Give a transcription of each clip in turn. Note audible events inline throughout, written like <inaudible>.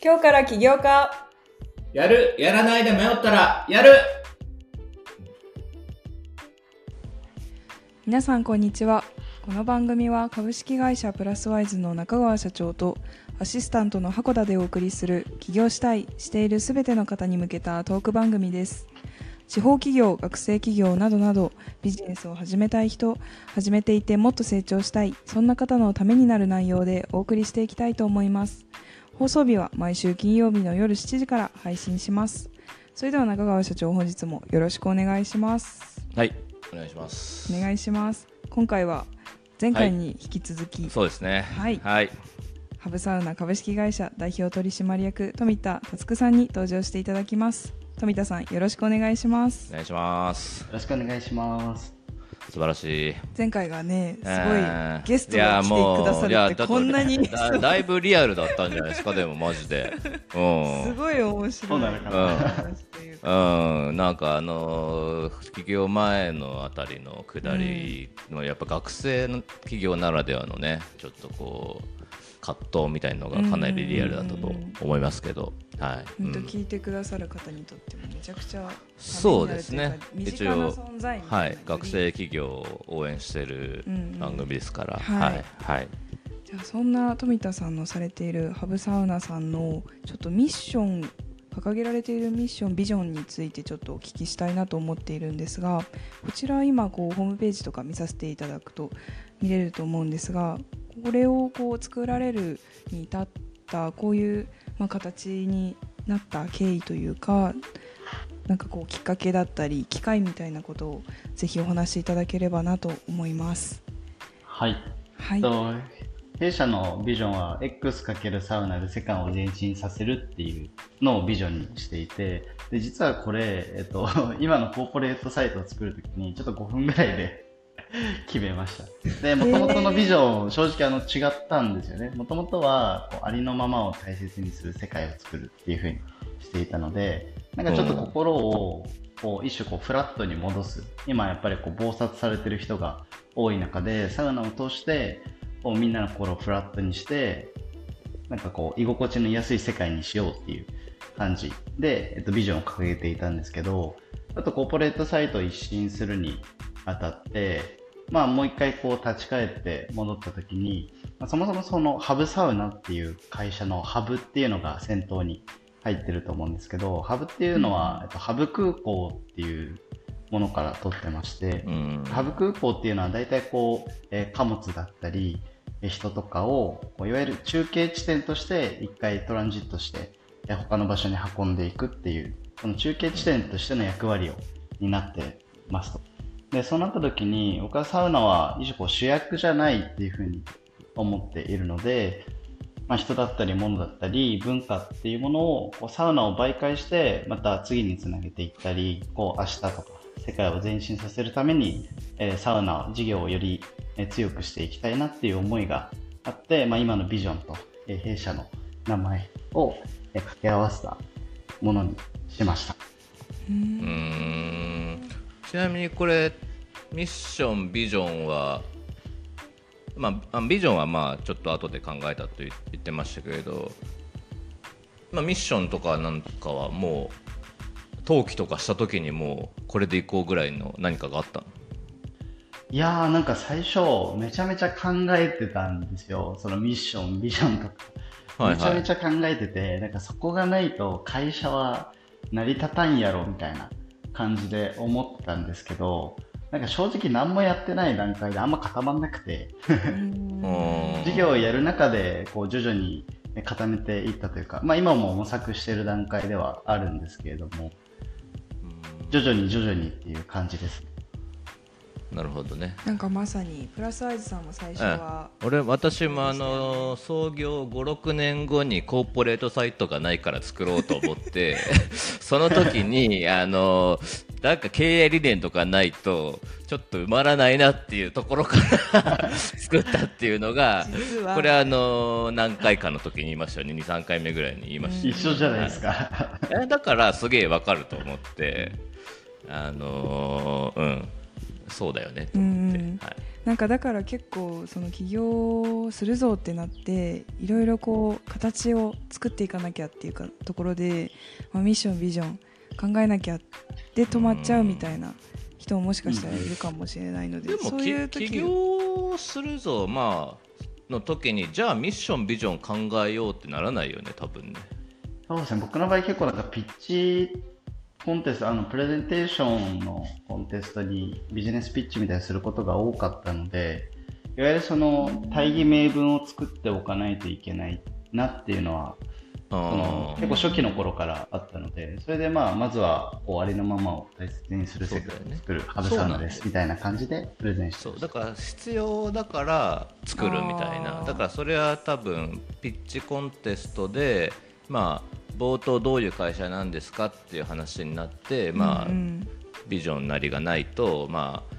今日から起業家やるやらないで迷ったらやる！皆さんこんにちは。この番組は株式会社プラスワイズの中川社長とアシスタントの箱田でお送りする起業したいしているすべての方に向けたトーク番組です。地方企業学生企業などなどビジネスを始めたい人始めていてもっと成長したいそんな方のためになる内容でお送りしていきたいと思います放送日は毎週金曜日の夜7時から配信しますそれでは中川社長本日もよろしくお願いしますはい、お願いします。お願いします今回は前回に引き続き、そうですね。はいはい。ハブサウナ株式会社代表取締役富田達久さんに登場していただきます富田さんよろしくお願いしますお願いします。よろしくお願いします。素晴らしい。前回がねすごいえーゲストが来てくださいやもういやるってこんなに <laughs> だいぶリアルだったんじゃないですか、でもマジで。うん。すごい面白いそうなのかな話というん、なんかあのー起業前のあたりの下りの、やっぱ学生の企業ならではのねちょっとこう葛藤みたいのがかなりリアルだったと思いますけど、はい、聞いてくださる方にとってもめちゃくちゃそうですね。身近な存在みたはいいな、学生企業を応援してるうんうん。番組ですから、はい。はい、はい、じゃあそんな富田さんのされているハブサウナさんのちょっとミッション掲げられているミッションビジョンについてちょっとお聞きしたいなと思っているんですがこちら今こうホームページとか見させていただくと見れると思うんですがこれをこう作られるに至ったこういう、まあ、形になった経緯というかなんかこうきっかけだったり機会みたいなことをぜひお話しいただければなと思います。はい。はい、と弊社のビジョンは X× サウナで世界を前進させるっていうのをビジョンにしていて、で実はこれ、えっと、<laughs> 今のコーポレートサイトを作るときにちょっと5分ぐらいで決めました。で、もともとのビジョン、正直あの違ったんですよね。もともとはありのままを大切にする世界を作るっていうふうにしていたので、なんかちょっと心をこう一種こうフラットに戻す。今やっぱりこう暴殺されてる人が多い中で、サウナを通してこうみんなの心をフラットにして、なんかこう居心地の安い世界にしようっていう感じで、えっと、ビジョンを掲げていたんですけど、あとコーポレートサイトを一新するにあたって、まあもう一回こう立ち返って戻った時に、まあそもそもそのハブサウナっていう会社のハブっていうのが先頭に入ってると思うんですけど、ハブっていうのは、えっと、ハブ空港っていうものから取ってまして、うんハブ空港っていうのは大体こう、えー貨物だったり、えー人とかをいわゆる中継地点として一回トランジットして、えー他の場所に運んでいくっていう、その中継地点としての役割を担ってますと。で、そうなった時に、僕はサウナは一種こう主役じゃないっていうふうに思っているので、まあ、人だったり物だったり文化っていうものをこうサウナを媒介してまた次につなげていったりこう明日とか世界を前進させるために、えーサウナ事業をより、えー強くしていきたいなっていう思いがあって、まあ、今のビジョンと、えー弊社の名前を、えー掛け合わせたものにしました。うーんちなみにこれミッションビジョンはまああビジョンはまあちょっと後で考えたと言言ってましたけれど、まあ、ミッションとかなんかはもう登記とかした時にもうこれでいこうぐらいの何かがあったの？いやーなんか最初めちゃめちゃ考えてたんですよ。そのミッション、ビジョンとか。はいはいめちゃめちゃ考えてて、なんかそこがないと会社は成り立たんやろみたいな感じで思ってたんですけど、なんか正直何もやってない段階であんま固まんなくて、うん事業をやる中でこう徐々に固めていったというか、まあ今も模索してる段階ではあるんですけれども、徐々に徐々にっていう感じです。なるほどね。なんかまさにプラスアイズさんも最初は、俺私もあの創業56年後にコーポレートサイトがないから作ろうと思って <laughs> その時にあのなんか経営理念とかないとちょっと埋まらないなっていうところから <laughs> 作ったっていうのがこれあの何回かの時に言いましたよね。23回目ぐらいに言いましたよね。一緒じゃないですか。えだからすげえわかると思ってあのーうんそうだよねと思って、うんうんはい、なんかだから結構その起業するぞってなっていろいろこう形を作っていかなきゃっていうかところで、まあ、ミッションビジョン考えなきゃで止まっちゃうみたいな人ももしかしたらいるかもしれないので、でもそういうき起時業するぞまあの時にじゃあミッションビジョン考えようってならないよね多分ね。そうですね、僕の場合結構なんかピッチコンテスト、あの、プレゼンテーションのコンテストにビジネスピッチみたいにすることが多かったので、いわゆるその大義名分を作っておかないといけないなっていうのは、そのあ結構初期の頃からあったので、それでまあ、まずはこうありのままを大切にする世界を作るハブサウナですみたいな感じでプレゼンしてそうだから必要だから作るみたいな。だからそれは多分ピッチコンテストでまあ冒頭どういう会社なんですかっていう話になってまあ、うん。ビジョンなりがないとまあ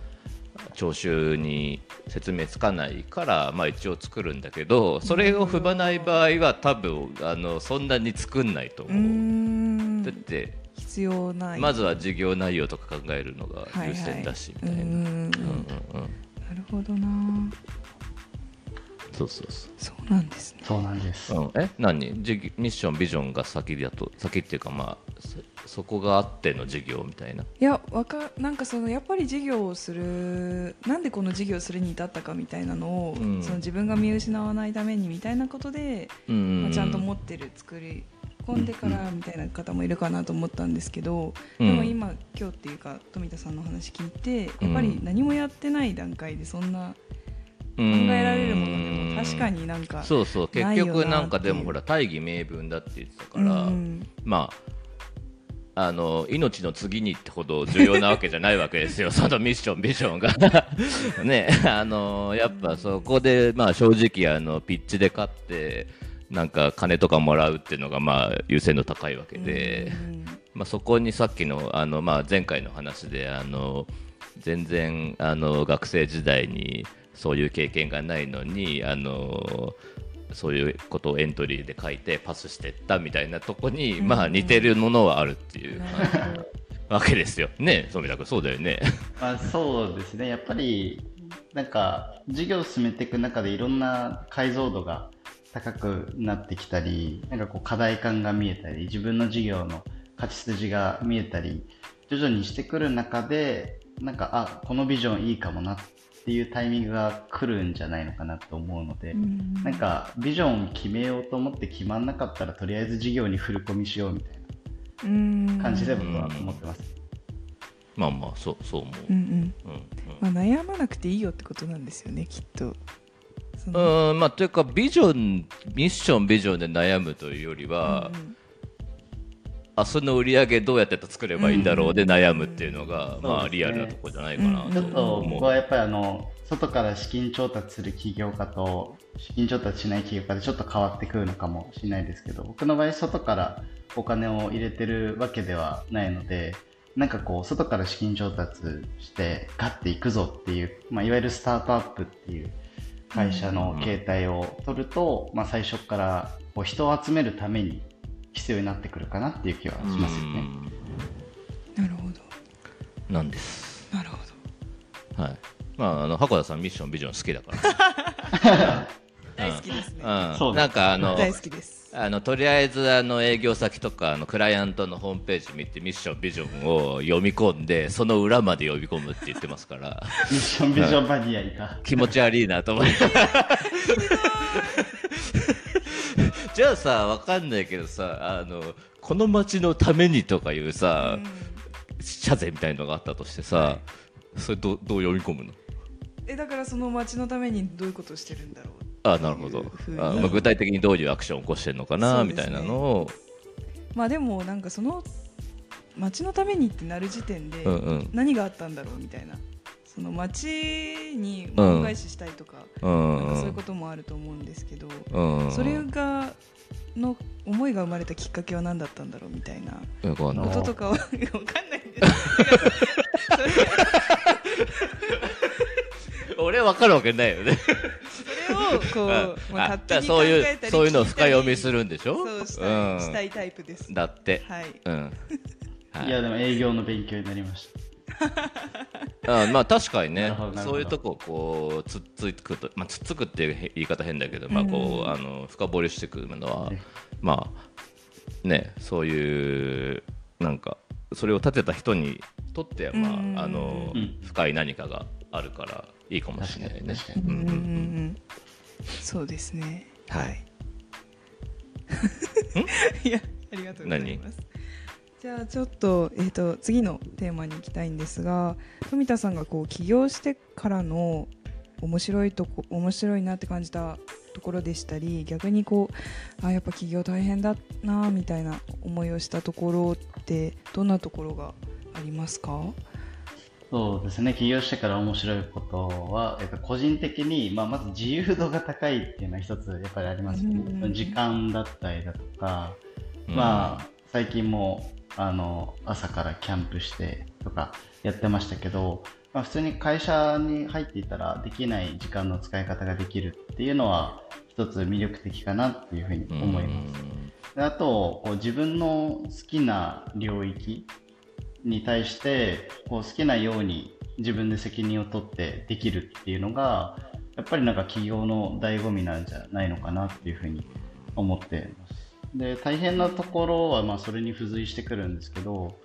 聴衆に説明つかないから、まあ、一応作るんだけどそれを踏まない場合は多分あのそんなに作んないとう思う。ん。だって必要ない。まずは事業内容とか考えるのがはいはい。優先だしみたいな。うんうんうん。うんうんうん。なるほどなそうそうそう。そうなんですね。そうなんです。うん、え何？事ミッションビジョンが先だと先っていうかまあそそこがあっての事業みたいな？いやわかなんかそのやっぱり事業をするなんでこの事業をするに至ったかみたいなのを、うん。その自分が見失わないためにみたいなことで、うんまあ、ちゃんと持ってる作り込んでからみたいな方もいるかなと思ったんですけど、うん。でも今今日っていうか富田さんの話聞いてやっぱり何もやってない段階でそんなえられるものでも確かになんかそうそう。結局なんかでもほら大義名分だって言ってたかうら、んまああの命の次にってほど重要なわけじゃないわけですよ。<laughs> そのミッションビジョンが。<laughs> ねあのやっぱそこでまあ正直あのピッチで勝ってなんか金とかもらうっていうのがまあ優先度高いわけで、うん。まあ、そこにさっきのあの、まあ、前回の話であの全然あの学生時代にそういう経験がないのにあのそういうことをエントリーで書いてパスしてったみたいなとこに、うんまあ、似てるものはあるっていうわけですよ。ね富田君そうだよね。<laughs> まあ、そうですね、やっぱりなんか授業を進めていく中でいろんな解像度が高くなってきたり、なんかこう課題感が見えたり、自分の授業の勝ち筋が見えたり、徐々にしてくる中で、なんか、あこのビジョンいいかもなっていうタイミングが来るんじゃないのかなと思うので、うん。なんかビジョンを決めようと思って決まんなかったら、とりあえず授業に振り込みしようみたいうん。な感じで僕は思ってます。まあまあそうそう。思う。うんうん。うんうん。まあ、悩まなくていいよってことなんですよねきっと。うんまあというかビジョンミッションビジョンで悩むというよりは、うん明日の売り上げどうやって作ればいいんだろうで悩むっていうのが、ん。まあね。リアルなところじゃないかなうん。ちょっと僕はやっぱりあの外から資金調達する起業家と資金調達しない起業家でちょっと変わってくるのかもしれないですけど僕の場合外からお金を入れてるわけではないのでなんかこう外から資金調達してガッていくぞっていう、まあ、いわゆるスタートアップっていう会社の形態を取ると、まあ、最初からこう人を集めるために必要になってくるかなっていう気はしますよね。なるほど。うんなんです。なるほど。はい。まああの箱田さんミッションビジョン好きだから。<laughs> <laughs> 大好きですね。うん。そうなんかあの大好きです。あのとりあえずあの営業先とかあのクライアントのホームページ見てミッションビジョンを読み込んでその裏まで読み込むって言ってますから。ミッションビジョンバニアいか。<laughs> 気持ち悪いなと思ってじゃあさわかんないけどさあのこの街のためにとかいうさ、社税みたいのがあったとしてさ、それどどう読み込むの？えだからその町のためにどういうことをしてるんだろうあなるほど。あ、まあ、具体的にどういうアクションを起こしてるのかな、ね。たいなのを、まあでもなんかその町のためにってなる時点でうんうん。何があったんだろうみたいな。その町に恩返ししたいとか,、うんなんかそういうこともあると思うんですけど、うん、それがの思いが生まれたきっかけは何だったんだろうみたいな。ととかは分かんない。んです俺わかるわけないよね。それをこう、まあ、あ勝手に考そういうえたりそういうのを深読みするんでしょ？そうしたい,、うん。したいタイプです。だって、はい。うん。はい。いやでも営業の勉強になりまし <laughs> あまあ確かにね。そういうとここうつっつくと、まあ、つっつくっていうへ言い方変だけど、まあこうあの深掘りしてくるのは、まあねそういうなんかそれを立てた人にとっては、まああのうん。深い何かがあるからいいかもしれないね。に確かに。うんうんうん。うんそうですね。はい。い。<laughs> やありがとうございますじゃあちょっと,、えー、と次のテーマに行きたいんですが富田さんがこう起業してからの面白いとこ面白いなって感じたところでしたり逆にこうあやっぱ起業大変だなみたいな思いをしたところってどんなところがありますか？そうですね、起業してから面白いことは、えっと、個人的に、まあ、まず自由度が高いっていうのは一つやっぱりありますよね。時間だったりだとか、うん。まあ、最近もあの朝からキャンプしてとかやってましたけど、まあ、普通に会社に入っていたらできない時間の使い方ができるっていうのは一つ魅力的かなっていうふうに思います。であとこう自分の好きな領域に対してこう好きなように自分で責任を取ってできるっていうのがやっぱりなんか企業の醍醐味なんじゃないのかなっていうふうに思ってで大変なところはまあそれに付随してくるんですけど、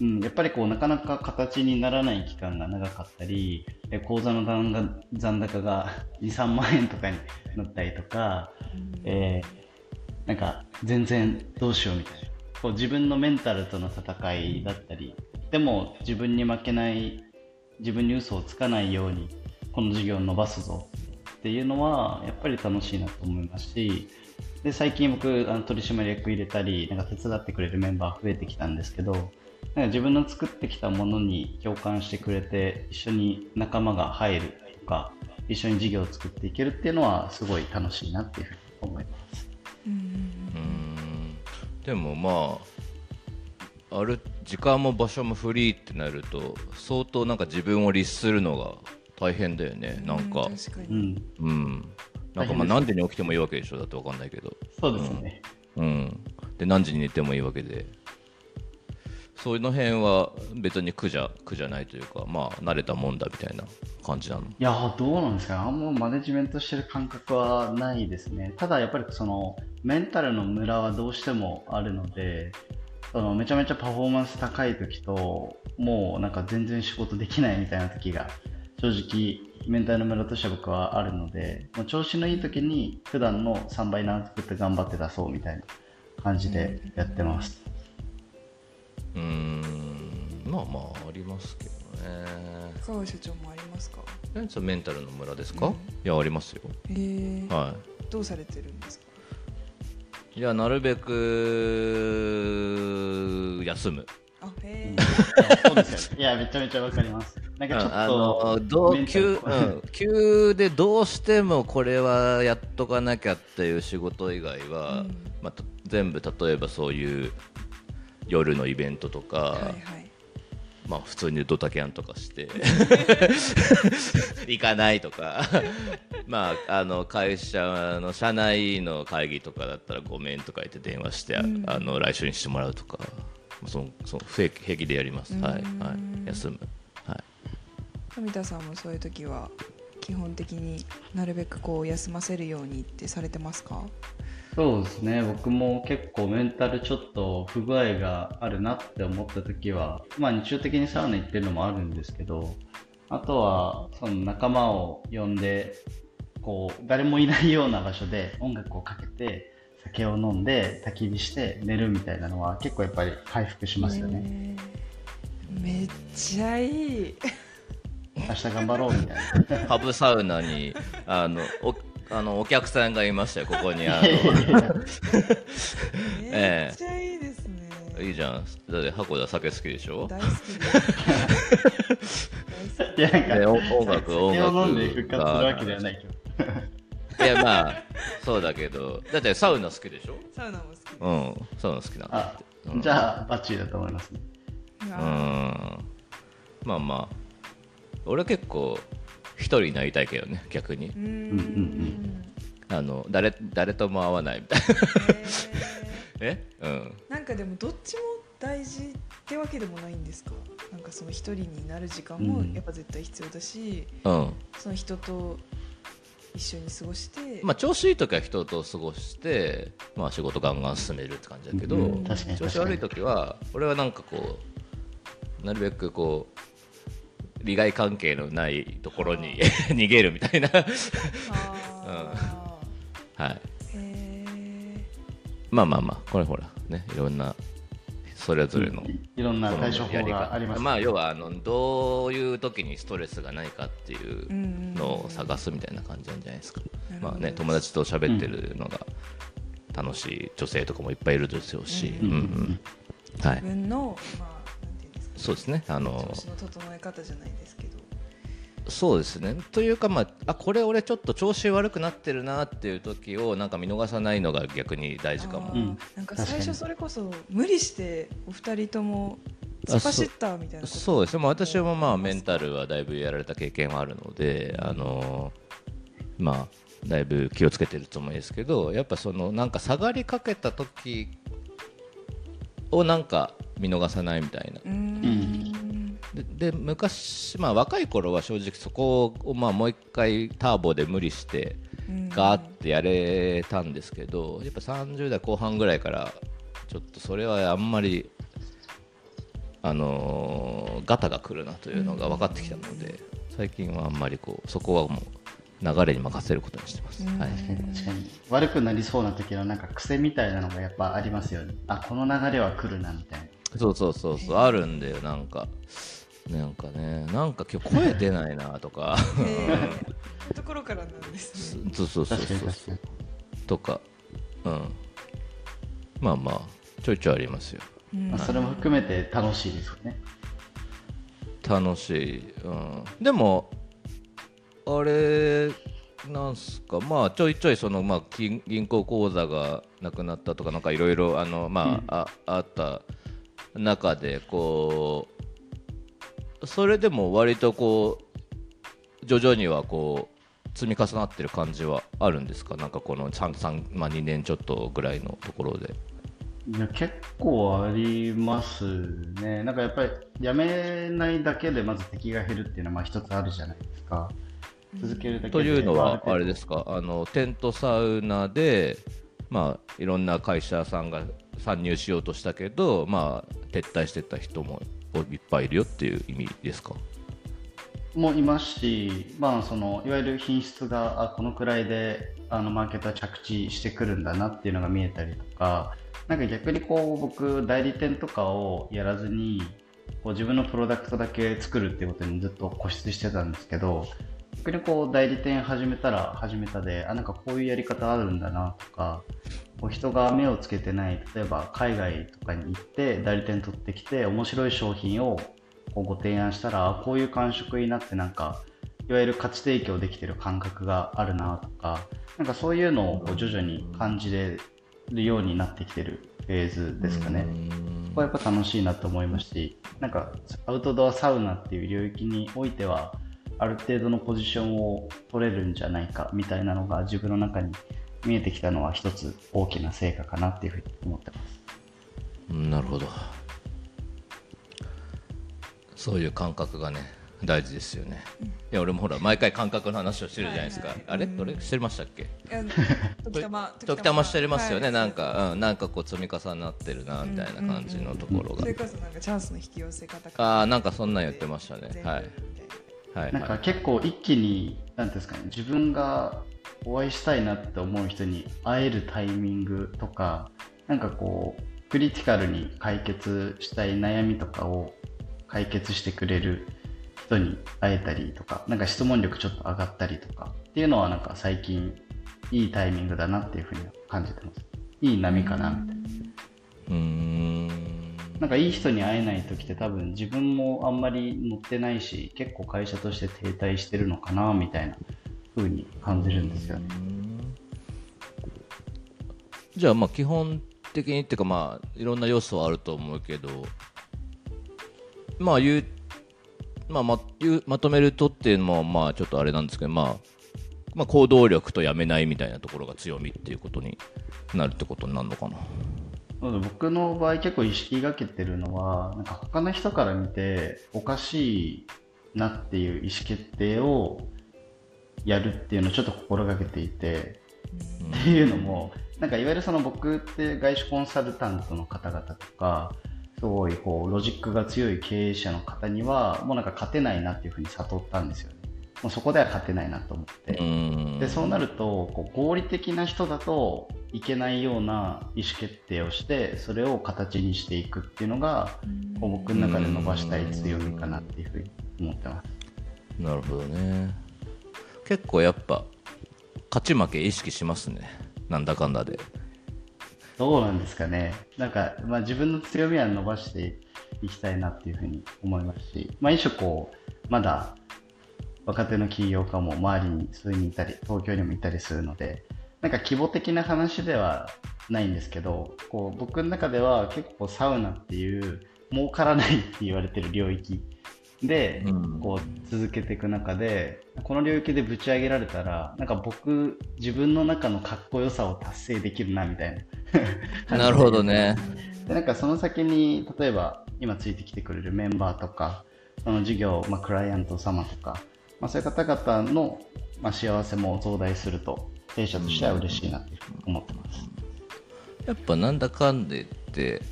うん、やっぱりこうなかなか形にならない期間が長かったりえ口座の残高が23万円とかになったりとか、えーなんか全然どうしようみたいな。こう自分のメンタルとの戦いだったりでも自分に負けない自分に嘘をつかないようにこの事業を伸ばすぞっていうのはやっぱり楽しいなと思いますしで最近僕あの取締役入れたりなんか手伝ってくれるメンバー増えてきたんですけどなんか自分の作ってきたものに共感してくれて一緒に仲間が入るとか一緒に事業を作っていけるっていうのはすごい楽しいなっていうふうに思います。うん。でもまあある時間も場所もフリーってなると相当なんか自分を律するのが大変だよね。なんか。う確かに、うん、うんなんかまあ何時に起きてもいいわけでしょだってわかんないけど。そうですね。うん。で何時に寝てもいいわけで。そういうの辺は別に苦じゃ苦じゃないというかまあ慣れたもんだみたいな感じなの？いやーどうなんですかね、あんまマネジメントしてる感覚はないですね。ただやっぱりそのメンタルのムラはどうしてもあるので、そのめちゃめちゃパフォーマンス高い時と、もうなんか全然仕事できないみたいな時が、正直メンタルのムラとしては僕はあるので、もう調子のいい時に普段の3倍のアウトプット頑張って出そうみたいな感じでやってます。うーん。まあまあありますけどね。川社長もありますか？メンタルのムラですか、うん。いやありますよ。えー。はどうされてるんですか？いいやなるべく休むあへそうですよね。いや、めちゃめちゃわかります。なんかちょっと、急、うん、急でどうしてもこれはやっとかなきゃっていう仕事以外は、うん。まあ、と全部例えばそういう夜のイベントとか、はいはい。まあ、普通にドタキャンとかして <laughs> 行かないとか。<laughs> まああの会社の社内の会議とかだったらごめんとか言って電話して、あうん。あの来週にしてもらうとかそのその平気平気でやります、はいはい。うん休む、はい、富田さんもそういう時は基本的になるべくこう休ませるようにってされてますか？そうですね。僕も結構メンタルちょっと不具合があるなって思った時はまあ日常的にサウナ行ってるのもあるんですけどあとはその仲間を呼んでこう誰もいないような場所で音楽をかけて酒を飲んで焚き火して寝るみたいなのは結構やっぱり回復しますよね。ねめっちゃいい。明日頑張ろうみたいな。ハブサウナにあのおあのお客さんがいましたよここにあめええっちゃいいですね、のいいじゃん。だって箱田酒好きでしょ？大好き。です大好いやなんかで音音楽音酒楽を飲んで復活するわけではないけどいやまあそうだけど。だってサウナ好きでしょ？きサウナも好きです。うんサウナ好きなんだあって。うん。じゃあバッチリだと思いますね。うん。まあまあ。俺は結構一人になりたいけどね逆に。うーんうんうん。あの誰誰とも会わないみたいな。<laughs> え？うん。なんかでもどっちも大事ってわけでもないんですか？なんかその一人になる時間もうん。やっぱ絶対必要だし、うん。その人と一緒に過ごして、まあ、調子いい時は人と過ごして、まあ、仕事ガンガン進めるって感じだけど、うん。調子悪い時は俺はなんかこうなるべくこう利害関係のないところに <laughs> 逃げるみたいな。あはい。まあまあまあこれほらねいろんなそれぞれのいいろんな対処法があります。まあ要はあのどういう時にストレスがないかっていううんうんのを探すみたいな感じなんじゃないですか、なるほど。まあね友達と喋ってるのが楽しい女性とかもいっぱいいるでしょうし、うん。うん自分のまあなんていうんですかそうですね。あの調子の整え方じゃないですけどそうですね。というかまああこれ俺ちょっと調子悪くなってるなっていう時をなんか見逃さないのが逆に大事かも。うん。なんか最初それこそ無理してお二人とも突っ走ったみたいなそう。です。ね、まあ、私もまあメンタルはだいぶやられた経験はあるので、あのまあ、だいぶ気をつけてるつもりですけど、やっぱそのなんか下がりかけた時をなんか見逃さないみたいな。でで昔、まあ、若い頃は正直そこをまあもう一回ターボで無理してうん。ガーってやれたんですけどやっぱ30代後半ぐらいからちょっとそれはあんまり、あのーガタが来るなというのが分かってきたので最近はあんまりこうそこはもう流れに任せることにしてます。うん。はい。確かに。悪くなりそうな時のなんか癖みたいなのがやっぱありますよね。あこの流れは来るなみたいな。そうそうそうそう。あるんだよなんかなんかねなんか今日声出ないなとか。ところからなんですねそうそうそうそう。とかうん。まあまあちょいちょいありますよ。うん。まあ、それも含めて楽しいですよね。楽しい、うん、でもあれなんすか？まあちょいちょいその、まあ、銀銀行口座がなくなったとかなんかいろいろあのまあ、ああった中でこうそれでも割とこう徐々にはこう積み重なってる感じはあるんですか？なんかこの3、3まあ、2年ちょっとぐらいのところで。いや結構ありますね。なんかやっぱりやめないだけでまず敵が減るっていうのはまあ一つあるじゃないですか。続けるだけでというのはまあれですか？あのテントサウナでまあいろんな会社さんが参入しようとしたけどまあ撤退してた人もいっぱいいるよっていう意味ですか？もいますし、まあ、そのいわゆる品質があこのくらいであのマーケットは着地してくるんだなっていうのが見えたりとかなんか逆にこう僕代理店とかをやらずにこう自分のプロダクトだけ作るっていうことにずっと固執してたんですけど逆にこう代理店始めたら始めたであなんかこういうやり方あるんだなとかこう人が目をつけてない例えば海外とかに行って代理店取ってきて面白い商品をこうご提案したらあこういう感触になってなんかいわゆる価値提供できてる感覚があるなとかなんかそういうのをこう徐々に感じれるようになってきてるフェーズですかね。ここはやっぱ楽しいなと思いますしなんかアウトドアサウナっていう領域においてはある程度のポジションを取れるんじゃないかみたいなのが自分の中に見えてきたのは一つ大きな成果かなっていうふうに思ってます。うんなるほど。そういう感覚がね大事ですよね、いや俺もほら毎回感覚の話をしてるじゃないですか、はいはい。あれ？うん。どれしてましたっけ？時たま時たま。してますよね、はい。なんか、うん、なんかこう積み重なってるなみたいな感じのところが、それこそなんかチャンスの引き寄せ方ああなんかそんなん言ってましたね。はいはい。はいなんか結構一気に何ですかね自分がお会いしたいなって思う人に会えるタイミングとかなんかこうクリティカルに解決したい悩みとかを解決してくれる人に会えたりとかなんか質問力ちょっと上がったりとかっていうのはなんか最近いいタイミングだなっていうふうに感じてます。いい波かなみたいな。うーんなんかいい人に会えない時って多分自分もあんまり乗ってないし結構会社として停滞してるのかなみたいな風に感じるんですよね。じゃあまあ基本的にっていうかまあいろんな要素はあると思うけどまあ言うまあま言うまとめるとっていうのもまあちょっとあれなんですけどまあまあ行動力とやめないみたいなところが強みっていうことになるってことになるのかな僕の場合結構意識がけてるのはなんか他の人から見ておかしいなっていう意思決定をやるっていうのをちょっと心がけていてっていうのもなんかいわゆるその僕って外資コンサルタントの方々とかすごいこうロジックが強い経営者の方にはもうなんか勝てないなっていうふうに悟ったんですよね。もうそこでは勝てないなと思って。うんでそうなるとこう合理的な人だといけないような意思決定をしてそれを形にしていくっていうのが僕の中で伸ばしたい強みかなっていうふうに思ってます。なるほどね。結構やっぱ勝ち負け意識しますね。なんだかんだで。どうなんですかね。なんか、まあ、自分の強みは伸ばしていきたいなっていうふうに思いますし、まあ、一種こうまだ若手の起業家も周りに数人いたり東京にもいたりするのでなんか規模的な話ではないんですけどこう僕の中では結構サウナっていう儲からないって言われてる領域で、うん。こう続けていく中でこの領域でぶち上げられたらなんか僕自分の中のかっこよさを達成できるなみたいな。<laughs> なるほどね。でなんかその先に例えば今ついてきてくれるメンバーとかその事業、まあ、クライアント様とか、まあ、そういう方々の、まあ、幸せも増大すると経営者としては嬉しいなっていうふうに思ってます、やっぱなんだかんで言って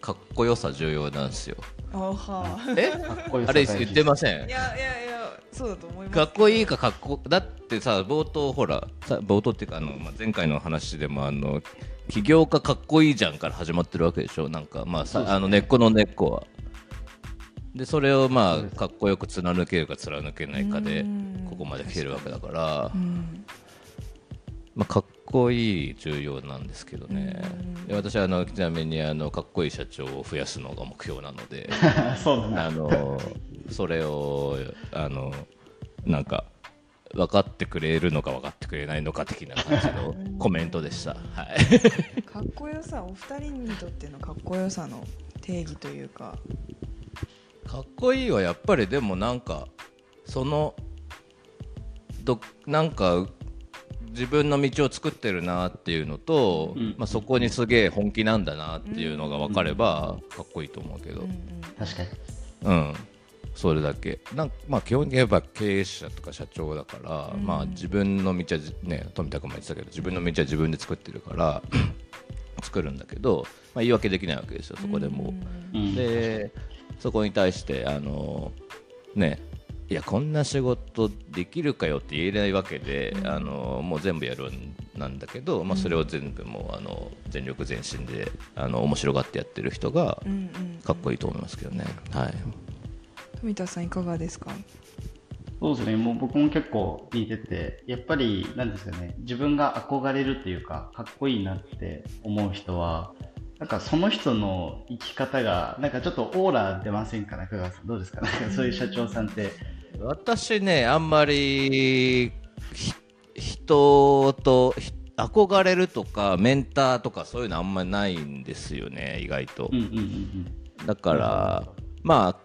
かっこよさ重要なんですよ。あはえ？かっこよさあれ言ってません？いやいやいやそうだと思いますかっこいいかかっこだってさ冒頭ほらさ冒頭っていうかあの、まあ、前回の話でもあの起業家かっこいいじゃんから始まってるわけでしょ？なんかまあさ、ね。あの根っこの根っこは。でそれをまあかっこよく貫けるか貫けないかでうん。ここまで来てるわけだから。うんまあ、かっこいい重要なんですけどね。うん。で私はあのちなみにあのかっこいい社長を増やすのが目標なので <laughs> そうあのそれをあのなんか分かってくれるのか分かってくれないのか的な感じのコメントでした。はい、<laughs> かっこよさお二人にとってのかっこよさの定義というか。かっこいいはやっぱりでもなんかそのどなんか自分の道を作ってるなっていうのと、うん。まあ、そこにすげえ本気なんだなっていうのが分かればかっこいいと思うけど。うん、うん確かに。うん、それだけ。なんまあ基本的に言えば経営者とか社長だから、うん。まあ自分の道はじね富田君も言ってたけど自分の道は自分で作ってるから <clears throat> 作るんだけど、まあ、言い訳できないわけですよそこでもう。うん。でそこに対してあのねいやこんな仕事できるかよって言えないわけで、あのもう全部やるんなんだけど、まあ、それを全部もうあの全力全身であの面白がってやってる人がうんうんかっこいいと思いますけどね。はい。富田さんいかがですか？そうですね、もう僕も結構聞いてて、やっぱり、なんですかね、自分が憧れるっていうか、かっこいいなって思う人は、なんかその人の生き方が、なんかちょっとオーラ出ませんか？中川さん、どうですか？なんかそういう社長さんって。私ねあんまりひ人とひ憧れるとかメンターとかそういうのあんまりないんですよね意外とうんうんうんうん。だからまあ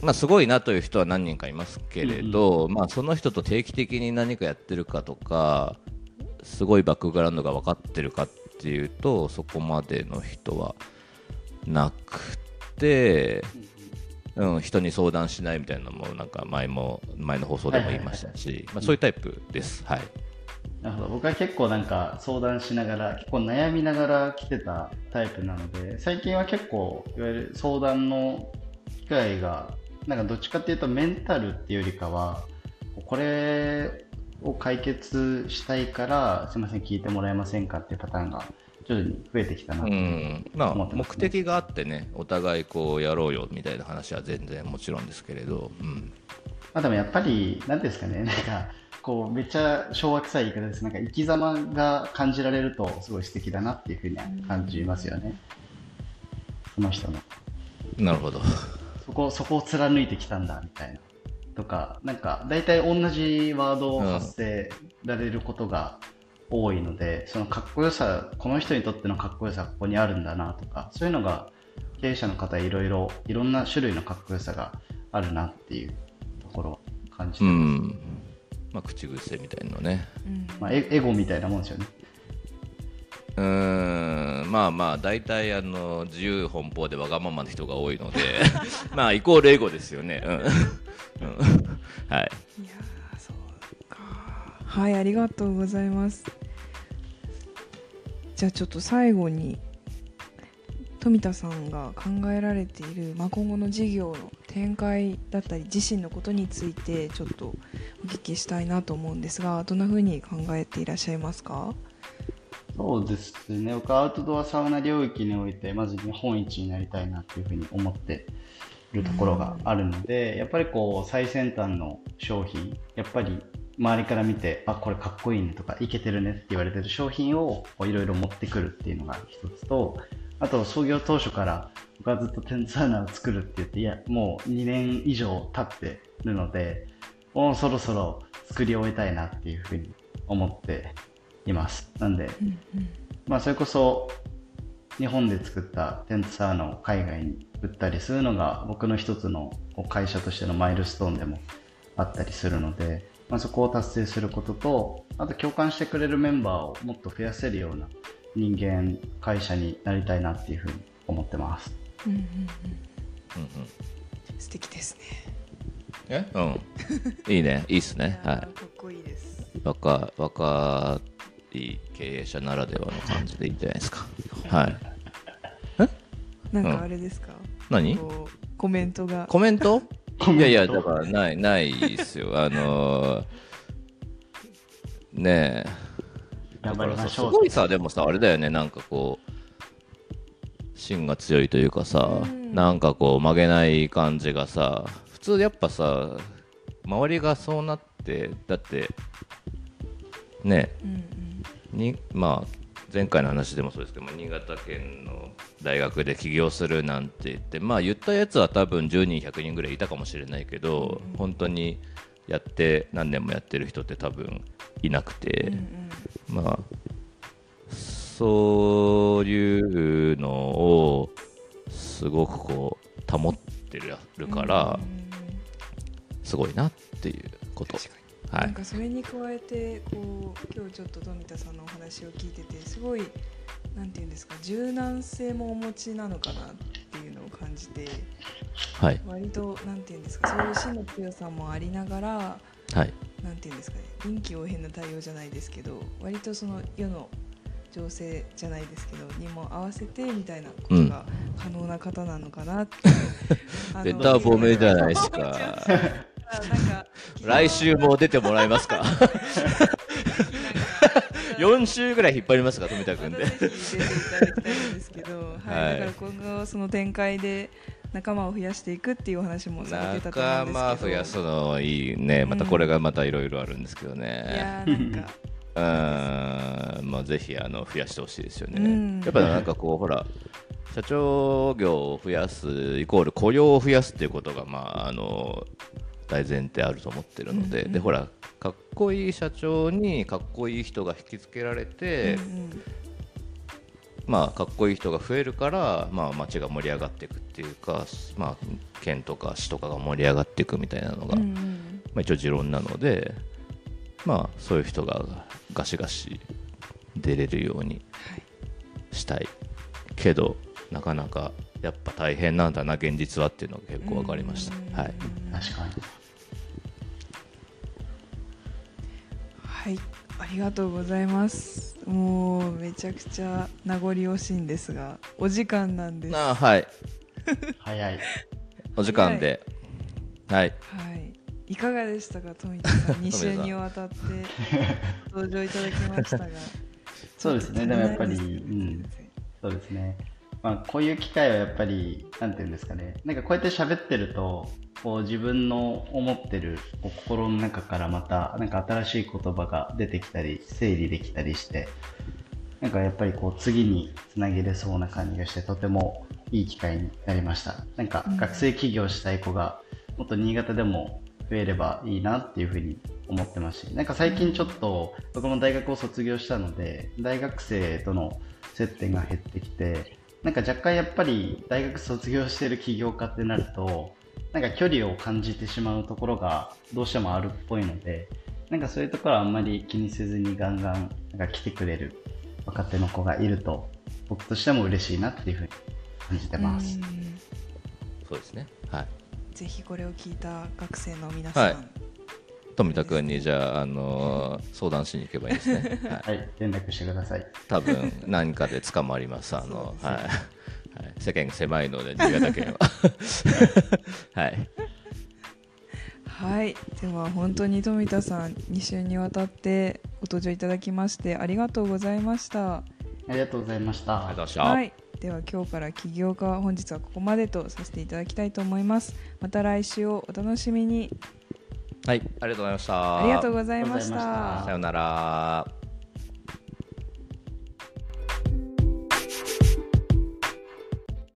まあすごいなという人は何人かいますけれど、まあその人と定期的に何かやってるかとかすごいバックグラウンドが分かってるかっていうとそこまでの人はなくて、うん、人に相談しないみたいなのもなんか前も前の放送でも言いましたし、まあ、そういうタイプです。はい、なるほど。僕は結構なんか相談しながら結構悩みながら来てたタイプなので最近は結構いわゆる相談の機会がなんかどっちかっていうとメンタルっていうよりかはこれを解決したいからすいません聞いてもらえませんかっていうパターンが徐々に増えてきたなうとんまあ、思ってますね目的があってねお互いこうやろうよみたいな話は全然もちろんですけれど、うん、まあ、でもやっぱり、なんですかね、なんか、こう、めっちゃ昭和臭い言い方です。なんか、生き様が感じられると、すごい素敵だなっていうふうには感じますよね。その人の。なるほど。そこ、そこを貫いてきたんだ、みたいな。とか、なんか、大体同じワードを発せられることが多いので、そのかっこよさ、この人にとってのかっこよさがここにあるんだなとか、そういうのが、経営者の方いろいろ、いろんな種類のかっこよさがあるなっていうところを感じてうます。んまあ、口癖みたいなのね。うんまあ、エエゴみたいなもんですよね。うん。まあまあ大体あの自由奔放でわがままな人が多いので <laughs> まあイコールエゴですよね、うん、はい。いやそうか。はいありがとうございます。じゃあちょっと最後に富田さんが考えられている、まあ、今後の事業の展開だったり自身のことについてちょっとお聞きしたいなと思うんですがどんなふうに考えていらっしゃいますか？そうですね。僕はアウトドアサウナ領域において、まず日本一になりたいなっていうふうに思っているところがあるので、やっぱりこう、最先端の商品、やっぱり周りから見て、あ、これかっこいいねとか、いけてるねって言われてる商品をいろいろ持ってくるっていうのが一つと、あと創業当初から僕はずっとテントサウナを作るって言って、いや、もう2年以上経ってるので、もうそろそろ作り終えたいなっていうふうに思っています。なんで、まあそれこそ日本で作ったテントサウナを海外に売ったりするのが僕の一つの会社としてのマイルストーンでもあったりするので、まあ、そこを達成することと、あと共感してくれるメンバーをもっと増やせるような人間、会社になりたいなっていうふうに思ってます。うんうんうん。うんうん。素敵ですね。え？うん。いいね。いいっすね。はい。かっこいいです。い若若い経営者ならではの感じでいいんじゃないですか。はい。なんかあれですか、何？コメントが。コメント？<laughs> いやいやだからないないっすよ。あのーねえ。だ頑張からさりましょう。すごいさでもさあれだよね。なんかこう芯が強いというかさ、うん。なんかこう曲げない感じがさ普通やっぱさ周りがそうなってだってねうんうんにまあ前回の話でもそうですけどまあ新潟県の大学で起業するなんて言ってまあ言ったやつは多分10人100人ぐらいいたかもしれないけど、本当にやって何年もやってる人って多分いなくて、うんまあそういうのをすごくこう保ってるから、うんうんうん。すごいなっていうことはい。なんかそれに加えてこう今日ちょっと富田さんのお話を聞いててすごいなんていうんですか柔軟性もお持ちなのかなっていうのを感じてはい。割となんていうんですかそういう芯の強さもありながらはい。なんていうんですかね臨機応変な対応じゃないですけど割とその世の情勢じゃないですけどにも合わせてみたいなことが可能な方なのかなって、<laughs> あのベターフォーメじゃないですか <laughs> 来週も出てもらえますか？4週ぐらい引っ張りますか富田君で。出ていただきたいんですけど、はい。はい。だから今後その展開で仲間を増やしていくっていうお話もされてたと思うんですけど。仲間増やすのいいね。またこれがまたいろいろあるんですけどいねやーなんか。<laughs> うーん。まあぜひあの増やしてほしいですよね、うん。やっぱなんかこうほら社長業を増やすイコール雇用を増やすっていうことがまああの大前提あると思ってるので、うんうんでほらかっこいい社長にかっこいい人が引きつけられて、うんうん。まあかっこいい人が増えるから、まあ、町が盛り上がっていくっていうか、まあ、県とか市とかが盛り上がっていくみたいなのが、うんうん。まあ、一応持論なので、まあ、そういう人がガシガシ出れるようにはいしたいけどなかなかやっぱ大変なんだな現実はっていうのが結構分かりました、うん。はい、確かに。はいありがとうございます。もうめちゃくちゃ名残惜しいんですがお時間なんです。あはい。<laughs> 早い。お時間で。はい。はい。いかがでしたか富田さん。<laughs> 2週にわたって登場いただきましたが。<laughs> そうですね。でもやっぱり、うん。そうですね。まあ、こういう機会はやっぱり、なんていうんですかね。なんかこうやって喋ってると、こう自分の思ってる心の中からまた、なんか新しい言葉が出てきたり、整理できたりして、なんかやっぱりこう次につなげれそうな感じがして、とてもいい機会になりました。なんか学生起業したい子が、もっと新潟でも増えればいいなっていうふうに思ってますし、なんか最近ちょっと僕も大学を卒業したので、大学生との接点が減ってきて、なんか若干やっぱり大学卒業してる起業家ってなると、なんか距離を感じてしまうところがどうしてもあるっぽいので、なんかそういうところはあんまり気にせずにガンガンなんか来てくれる若手の子がいると、僕としても嬉しいなっていうふうに感じてます。うん。そうですね。はい。ぜひこれを聞いた学生の皆さん、はい富田君にじゃあ、あのー相談しに行けばいいですね、<laughs> はい、はい、連絡してください。多分何かで捕まりますあのはい、はい、世間が狭いので新潟県ははいはい、では本当に富田さん2週にわたってご登場いただきましてありがとうございました。ありがとうございました。ありがとうございました、はい、では今日から起業家本日はここまでとさせていただきたいと思います。また来週をお楽しみに。はい、ありがとうございました。ありがとうございました。さ。ようなら